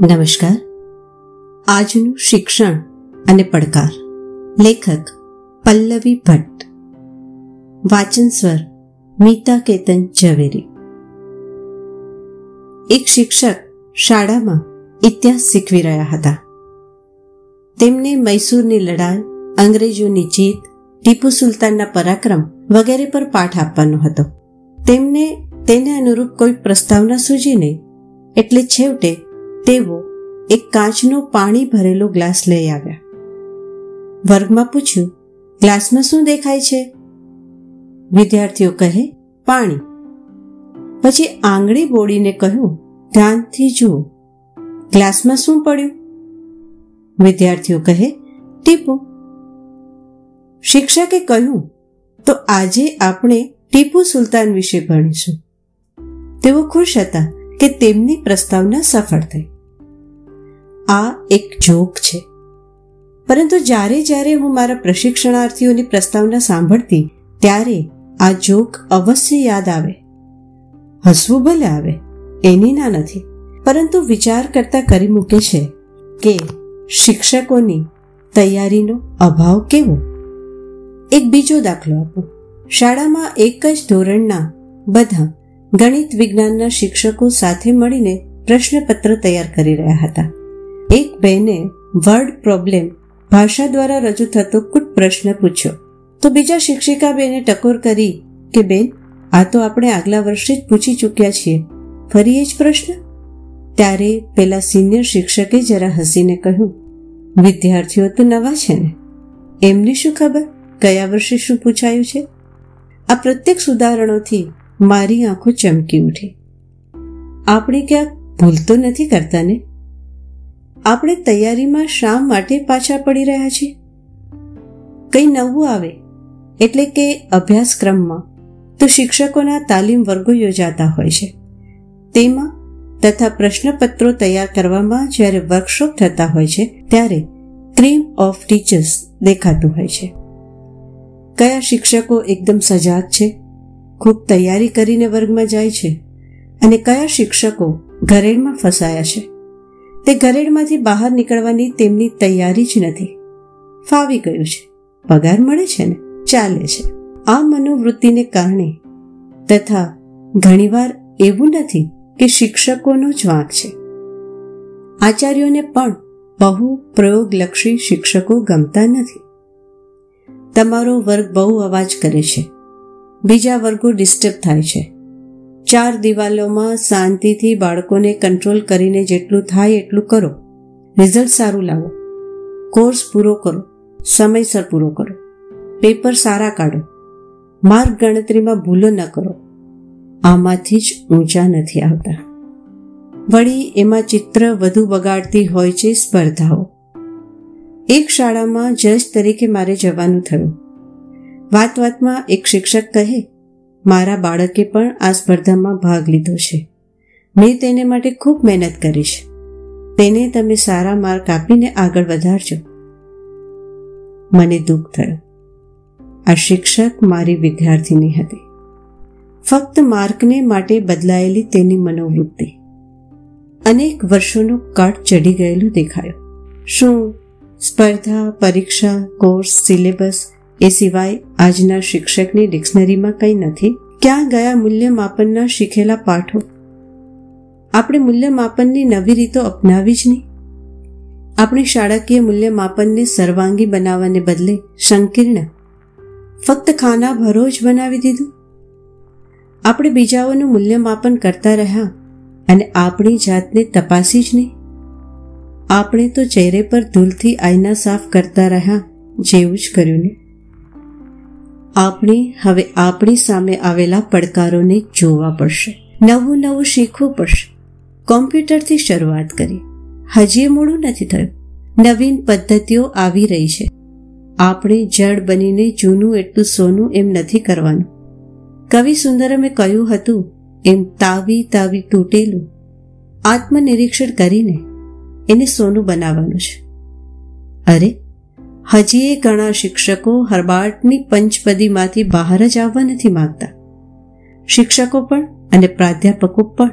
નમસ્કાર. આજનું શિક્ષણ અને પડકાર. લેખક પલ્લવી ભટ્ટ. વાચન સ્વર મીતા કેતન ઝવેરી. એક શિક્ષક શાળામાં ઇતિહાસ શીખવી રહ્યા હતા. તેમને મૈસૂરની લડાઈ, અંગ્રેજોની જીત, ટીપુ સુલતાનના પરાક્રમ વગેરે પર પાઠ આપવાનો હતો. તેમને તેને અનુરૂપ કોઈ પ્રસ્તાવના સૂજી નહીં એટલે છેવટે તેઓ એક કાચનો પાણી ભરેલો ગ્લાસ લઈ આવ્યા. વર્ગમાં પૂછ્યું, ગ્લાસમાં શું દેખાય છે? વિદ્યાર્થીઓ કહે, પાણી. પછી આંગળી બોડીને કહ્યું, ધ્યાનથી જુઓ, ગ્લાસમાં શું પડ્યું? વિદ્યાર્થીઓ કહે, ટીપુ. શિક્ષકે કહ્યું, તો આજે આપણે ટીપુ સુલતાન વિશે ભણીશું. તેઓ ખુશ હતા કે તેમની પ્રસ્તાવના સફળ થઈ. આ એક જોક છે. પરંતુ જ્યારે જ્યારે હું મારા પ્રશિક્ષણાર્થીઓની પ્રસ્તાવના સાંભળતી, ત્યારે આ જોક અવશ્ય યાદ આવે. હસવું ભલે આવે, એની ના નથી, પરંતુ વિચાર કરતા કરી મૂકે છે કે શિક્ષકોની તૈયારીનો અભાવ કેવો? એક બીજો દાખલો આપો. શાળામાં એક જ ધોરણના બધા ગણિત વિજ્ઞાનના શિક્ષકો સાથે મળીને પ્રશ્નપત્ર તૈયાર કરી રહ્યા હતા. એક બહેને વર્ડ પ્રોબ્લેમ ભાષા દ્વારા રજૂ થતો કુટ પ્રશ્ન પૂછ્યો. તો બીજા શિક્ષિકા બેને ટકોર કરી કે, બેન, આ તો આપણે આગલા વર્ષે જ પૂછી ચૂક્યા છીએ. ફરી એ જ પ્રશ્ન? ત્યારે પેલા સિનિયર શિક્ષકે જરા હસીને કહ્યું, વિદ્યાર્થીઓ તો નવા છે ને. એમને શું ખબર ગયા વર્ષે શું પૂછાયું છે? આ પ્રત્યેક સુધારણોથી મારી આંખો ચમકી ઉઠી. આપણે ક્યાંક ભૂલ તો નથી કરતા ને? આપણે તૈયારીમાં શા માટે પાછા પડી રહ્યા છીએ? કંઈ નવું આવે, એટલે કે અભ્યાસક્રમમાં તો શિક્ષકોના તાલીમ વર્ગો યોજાતા હોય છે. તેમાં તથા પ્રશ્નપત્રો તૈયાર કરવામાં જ્યારે વર્કશોપ થતા હોય છે, ત્યારે ક્રીમ ઓફ ટીચર્સ દેખાતું હોય છે. કયા શિક્ષકો એકદમ સજાગ છે, ખૂબ તૈયારી કરીને વર્ગમાં જાય છે, અને કયા શિક્ષકો ઘરેડમાં ફસાયા છે. તે ઘરેડમાંથી બહાર નીકળવાની તેમની તૈયારી જ નથી. ફાવી ગયું છે. પગાર મળે છે ને? ચાલે છે. આ મનોવૃત્તિને કારણે તથા ઘણીવાર એવું નથી કે શિક્ષકોનો જ વાંક છે. આચાર્યોને પણ બહુ પ્રયોગલક્ષી શિક્ષકો ગમતા નથી. તમારો વર્ગ બહુ અવાજ કરે છે. બીજા વર્ગો ડિસ્ટર્બ થાય છે. ચાર દિવાલોમાં શાંતિથી બાળકોને કંટ્રોલ કરીને જેટલું થાય એટલું કરો. રિઝલ્ટ સારું લાવો. કોર્સ પૂરો કરો. સમયસર પૂરો કરો. પેપર સારા કાઢો. માર્ગ ગણતરીમાં ભૂલો ન કરો. આમાંથી જ ઊંચા નથી આવતા. વળી એમાં ચિત્ર વધુ બગાડતી હોય છે સ્પર્ધાઓ. એક શાળામાં જજ તરીકે મારે જવાનું થયું. વાત વાતમાં એક શિક્ષક કહે મારા બાળકે પણ આ સ્પર્ધામાં ભાગ લીધો છે. મેં તેને માટે ખૂબ મહેનત કરી છે. તેને તમે સારા માર્ક આપીને આગળ વધારજો. મને દુઃખ થયું. આ શિક્ષક મારી વિદ્યાર્થીની હતી. ફક્ત માર્કને માટે બદલાયેલી તેની મનોવૃત્તિ. અનેક વર્ષોનો કટ ચડી ગયેલું દેખાયું. શું? સ્પર્ધા, પરીક્ષા, કોર્સ, સિલેબસ એ સિવાય આજના શિક્ષકની ડિક્શનરીમાં કંઈ નથી. ક્યાં ગયા મૂલ્યમાપનના શીખેલા પાઠો? આપણે મૂલ્યમાપનની નવી રીતો અપનાવી જ નહીં. આપણી શાળાકીય મૂલ્યમાપનને સર્વાંગી બનાવવાને બદલે સંકીર્ણ. ફક્ત ખાના ભરો જ બનાવી દીધું. આપણે બીજાઓનું મૂલ્યમાપન કરતા રહ્યા અને આપણી જાતને તપાસી જ નહીં. આપણે તો ચહેરે પર ધૂલથી આઈના સાફ કરતા રહ્યા જેવું જ કર્યું ને. આપણે હવે આપણી સામે આવેલા પડકારોને જોવા પડશે. નવું નવું શીખવું પડશે. કોમ્પ્યુટરથી શરૂઆત કરી. હજી મોડું નથી થયું. નવીન પદ્ધતિઓ આવી રહી છે. આપણે જડ બનીને જૂનું એટલું સોનું એમ નથી કરવાનું. કવિ સુંદરમે કહ્યું હતું, એમ તાવી તાવી તૂટેલું. આત્મનિરીક્ષણ કરીને એને સોનું બનાવવાનું છે. અરે હજી એ ઘણા શિક્ષકો હરબાટની પંચપદીમાંથી બહાર જ આવવા નથી માંગતા. શિક્ષકો પણ અને પ્રાધ્યાપકો પણ.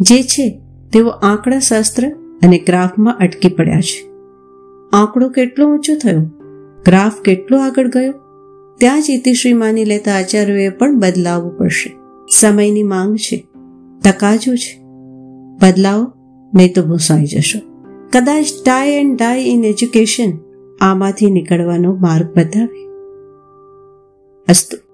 જે છે, તેઓ આંકડા શાસ્ત્ર અને ગ્રાફમાં અટકી પડ્યા છે. આંકડો કેટલો ઊંચો થયો? ગ્રાફ કેટલો આગળ ગયો? ત્યાં જ ઇતિશ્રી માની લેતા આચાર્યોએ પણ બદલાવવું પડશે. સમયની માંગ છે. તકાજો છે. બદલાવો, નહીં તો ભૂસાઈ જશો. કદાચ tie and dye in education આમાંથી નીકળવાનો માર્ગ બતાવે. અસ્તુ.